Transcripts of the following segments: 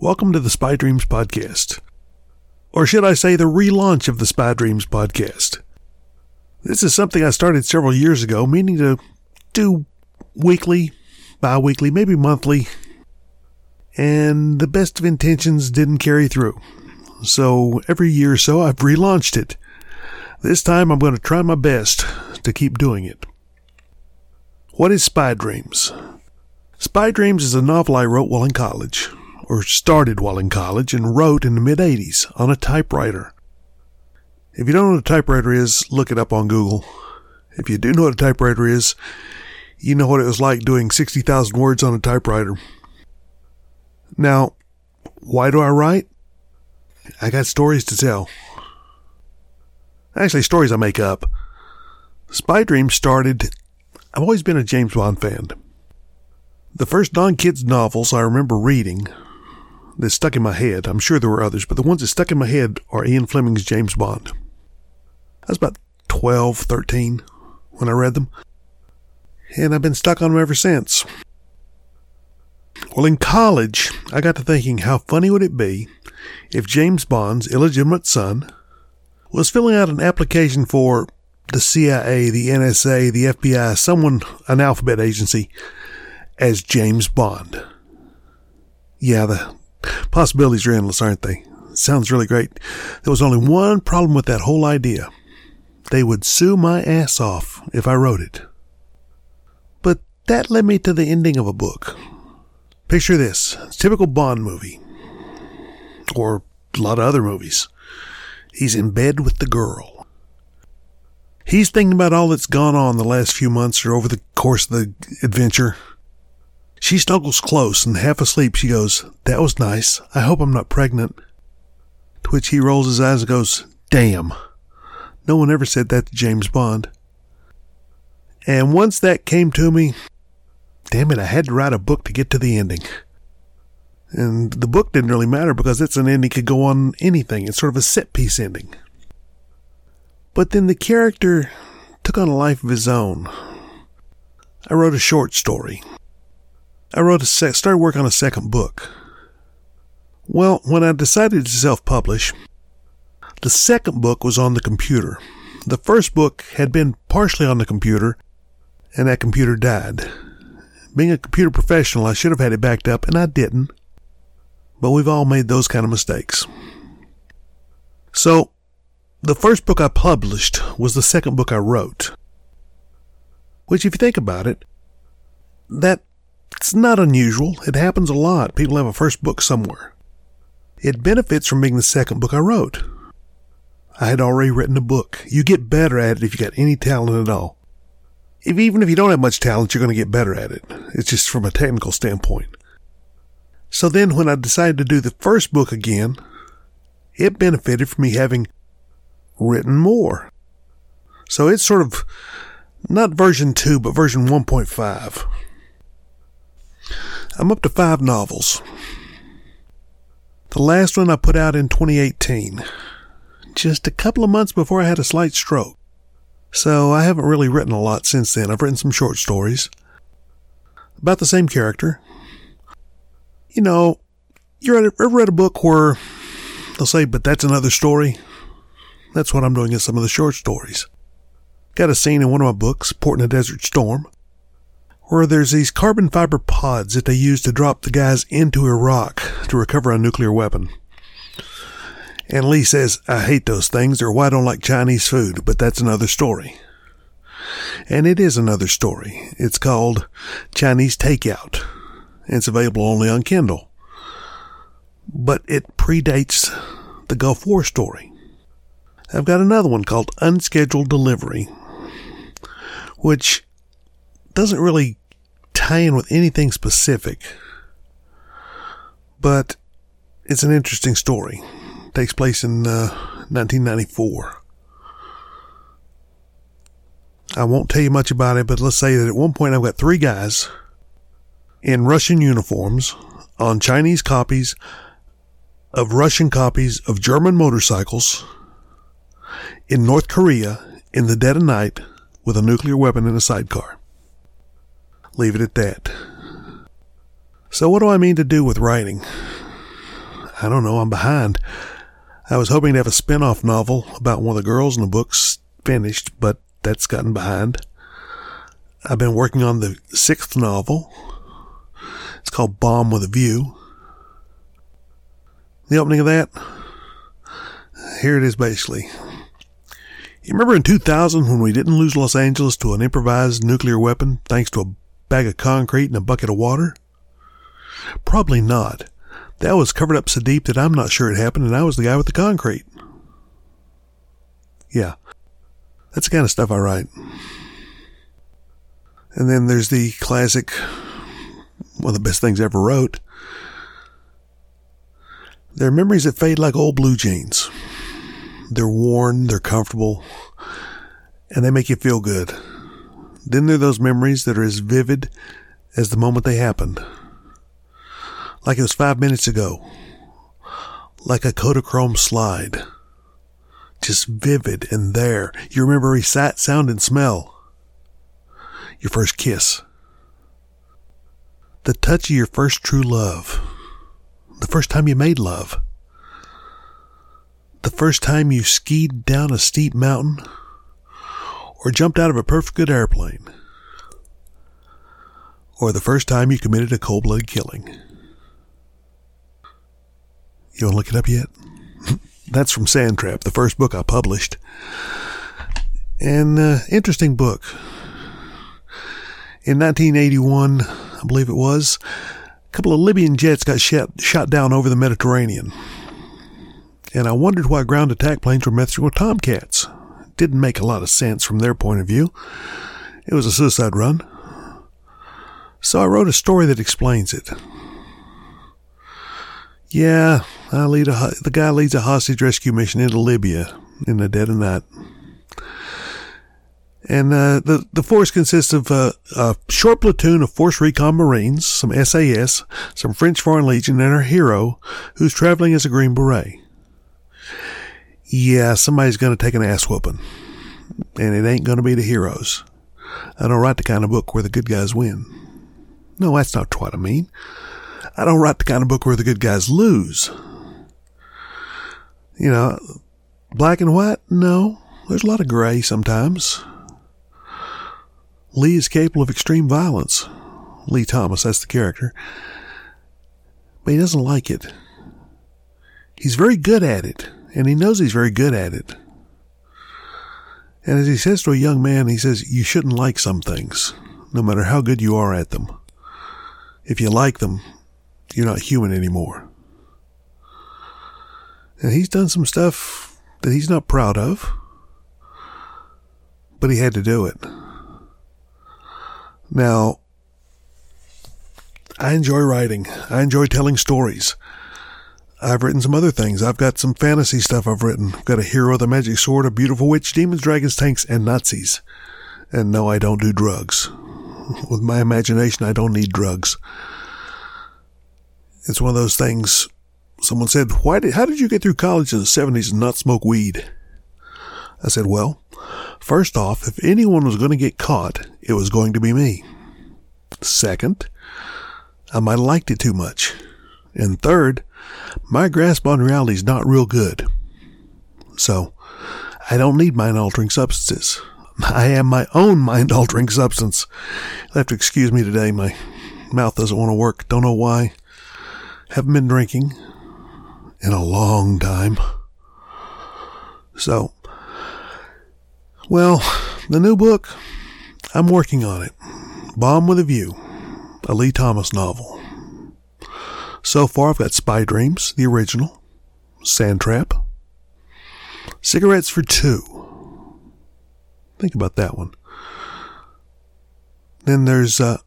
Welcome to the Spy Dreams Podcast. Or should I say, the relaunch of the Spy Dreams Podcast. This is something I started several years ago, meaning to do weekly, bi weekly, maybe monthly, and the best of intentions didn't carry through. So every year or so, I've relaunched it. This time, I'm going to try my best to keep doing it. What is Spy Dreams? Spy Dreams is a novel I wrote while in college, or started while in college, and wrote in the mid 80s on a typewriter. If you don't know what a typewriter is, look it up on Google. If you do know what a typewriter is, you know what it was like doing 60,000 words on a typewriter. Now, why do I write? I got stories to tell. Actually, stories I make up. Spy Dreams started. I've always been a James Bond fan. The first Don Kids novels I remember reading that stuck in my head, I'm sure there were others, but the ones that stuck in my head are Ian Fleming's James Bond. I was about 12, 13 when I read them, and I've been stuck on them ever since. Well, in college, I got to thinking how funny would it be if James Bond's illegitimate son was filling out an application for the CIA, the NSA, the FBI, someone, an alphabet agency, as James Bond. Yeah, the possibilities are endless, aren't they? Sounds really great. There was only one problem with that whole idea. They would sue my ass off if I wrote it. But that led me to the ending of a book. Picture this It's typical Bond movie, or a lot of other movies. He's in bed with the girl. He's thinking about all that's gone on the last few months or over the course of the adventure. She snuggles close and half asleep she goes, That was nice. I hope I'm not pregnant. To which he rolls his eyes and goes, Damn. No one ever said that to James Bond. And once that came to me, damn it, I had to write a book to get to the ending. And the book didn't really matter because it's an ending could go on anything. It's sort of a set piece ending. But then the character took on a life of his own. I wrote a short story. I wrote a sec- started work on a second book. Well, when I decided to self-publish, the second book was on the computer. The first book had been partially on the computer, and that computer died. Being a computer professional, I should have had it backed up, and I didn't. But we've all made those kind of mistakes. So, the first book I published was the second book I wrote. Which, if you think about it, that it's not unusual. It happens a lot. People have a first book somewhere. It benefits from being the second book I wrote. I had already written a book. You get better at it if you got any talent at all. If, even if you don't have much talent, you're going to get better at it. It's just from a technical standpoint. So then when I decided to do the first book again, it benefited from me having written more. So it's sort of not version 2, but version 1.5. I'm up to five novels. The last one I put out in 2018, just a couple of months before I had a slight stroke. So I haven't really written a lot since then. I've written some short stories about the same character. You know, you ever read a book where they'll say, but that's another story? That's what I'm doing in some of the short stories. Got a scene in one of my books, Port in a Desert Storm, where there's these carbon fiber pods that they use to drop the guys into Iraq to recover a nuclear weapon. And Lee says, I hate those things, or why I don't like Chinese food, but that's another story. And it is another story. It's called Chinese Takeout. It's available only on Kindle. But it predates the Gulf War story. I've got another one called Unscheduled Delivery, which doesn't really tie in with anything specific, but it's an interesting story. It takes place in uh, 1994. I won't tell you much about it, but let's say that at one point I've got three guys in Russian uniforms on Chinese copies of Russian copies of German motorcycles in North Korea in the dead of night with a nuclear weapon in a sidecar. Leave it at that. So, what do I mean to do with writing? I don't know. I'm behind. I was hoping to have a spin-off novel about one of the girls in the books finished, but that's gotten behind. I've been working on the sixth novel. It's called Bomb with a View. The opening of that, here it is basically. You remember in 2000 when we didn't lose Los Angeles to an improvised nuclear weapon thanks to a bag of concrete and a bucket of water? Probably not. That was covered up so deep that I'm not sure it happened, and I was the guy with the concrete. Yeah, that's the kind of stuff I write. And then there's the classic, one of the best things I ever wrote. There are memories that fade like old blue jeans. They're worn, they're comfortable, and they make you feel good. Then there are those memories that are as vivid as the moment they happened. Like it was five minutes ago. Like a Kodachrome slide. Just vivid and there. You remember every sight, sound, and smell. Your first kiss. The touch of your first true love. The first time you made love. The first time you skied down a steep mountain or jumped out of a perfect good airplane. Or the first time you committed a cold blooded killing. You want to look it up yet? That's from Sandtrap, the first book I published. An uh, interesting book. In 1981, I believe it was, a couple of Libyan jets got shot, shot down over the Mediterranean. And I wondered why ground attack planes were messing with Tomcats. Didn't make a lot of sense from their point of view. It was a suicide run. So I wrote a story that explains it. Yeah, I lead a, the guy leads a hostage rescue mission into Libya in the dead of night. And uh, the the force consists of uh, a short platoon of Force Recon Marines, some SAS, some French Foreign Legion, and our hero, who's traveling as a Green Beret. Yeah, somebody's going to take an ass whooping, and it ain't going to be the heroes. I don't write the kind of book where the good guys win. No, that's not what I mean. I don't write the kind of book where the good guys lose. You know, black and white? No. There's a lot of gray sometimes. Lee is capable of extreme violence. Lee Thomas, that's the character. But he doesn't like it. He's very good at it, and he knows he's very good at it. And as he says to a young man, he says, You shouldn't like some things, no matter how good you are at them. If you like them, you're not human anymore. And he's done some stuff that he's not proud of, but he had to do it. Now, I enjoy writing. I enjoy telling stories. I've written some other things. I've got some fantasy stuff I've written. I've got a hero with a magic sword, a beautiful witch, demons, dragons, tanks, and Nazis. And no, I don't do drugs. With my imagination, I don't need drugs. It's one of those things. Someone said, "Why did? How did you get through college in the '70s and not smoke weed?" I said, "Well, first off, if anyone was going to get caught, it was going to be me. Second, I might have liked it too much, and third, my grasp on reality is not real good. So, I don't need mind-altering substances. I am my own mind-altering substance. You'll have to excuse me today. My mouth doesn't want to work. Don't know why." Haven't been drinking in a long time. So, well, the new book, I'm working on it. Bomb with a View, a Lee Thomas novel. So far, I've got Spy Dreams, the original, Sandtrap, Cigarettes for Two. Think about that one. Then there's uh,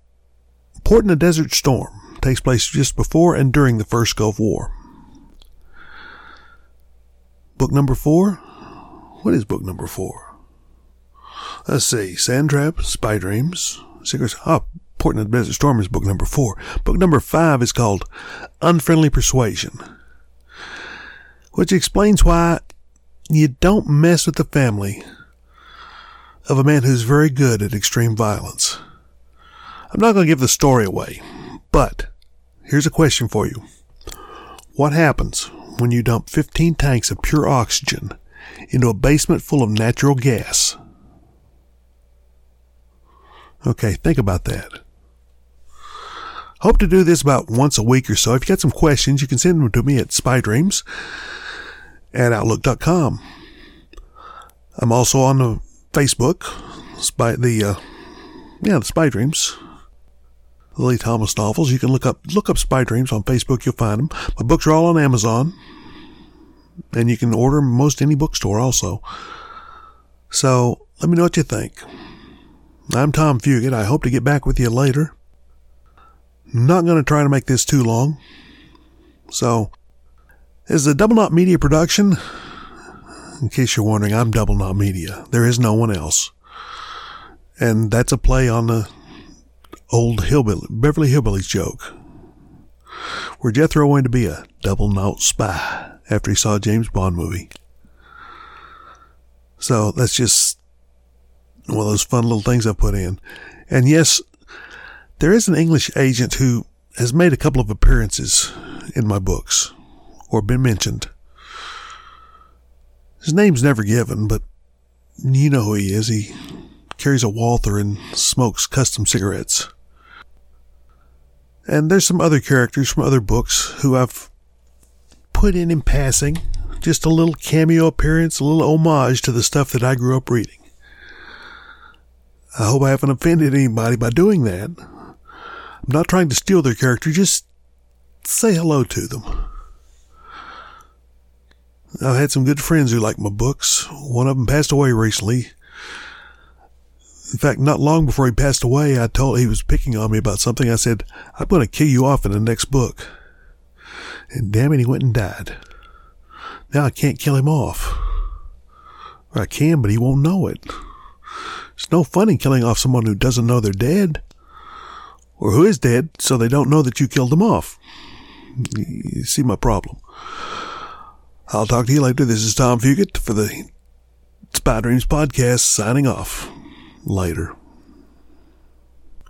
Port in a Desert Storm takes place just before and during the First Gulf War. Book number four? What is book number four? Let's see. Sandtrap, Spy Dreams, Cigarettes. Ah, Port in the Desert Storm is book number four. Book number five is called Unfriendly Persuasion, which explains why you don't mess with the family of a man who's very good at extreme violence. I'm not going to give the story away, but Here's a question for you. What happens when you dump 15 tanks of pure oxygen into a basement full of natural gas? Okay, think about that. Hope to do this about once a week or so. If you got some questions, you can send them to me at spydreams at outlook.com. I'm also on the Facebook, Spy, the, uh, yeah, the Spy Dreams, the Lee Thomas novels. You can look up, look up Spy Dreams on Facebook. You'll find them. My books are all on Amazon and you can order most any bookstore also. So let me know what you think. I'm Tom Fugit. I hope to get back with you later. Not going to try to make this too long. So, is a Double Knot Media production? In case you're wondering, I'm Double Knot Media. There is no one else. And that's a play on the old Hillbilly, Beverly Hillbillies joke, where Jethro wanted to be a double naught spy after he saw a James Bond movie. So that's just one of those fun little things I put in. And yes, there is an English agent who has made a couple of appearances in my books or been mentioned. His name's never given, but you know who he is. He carries a Walther and smokes custom cigarettes. And there's some other characters from other books who I've put in in passing, just a little cameo appearance, a little homage to the stuff that I grew up reading. I hope I haven't offended anybody by doing that. I'm not trying to steal their character, just say hello to them. I've had some good friends who like my books. One of them passed away recently. In fact, not long before he passed away, I told he was picking on me about something. I said, I'm going to kill you off in the next book. And damn it, he went and died. Now I can't kill him off. I can, but he won't know it. It's no fun in killing off someone who doesn't know they're dead. Or who is dead, so they don't know that you killed them off. You see my problem. I'll talk to you later. This is Tom Fugit for the Spy Dreams Podcast, signing off. Later.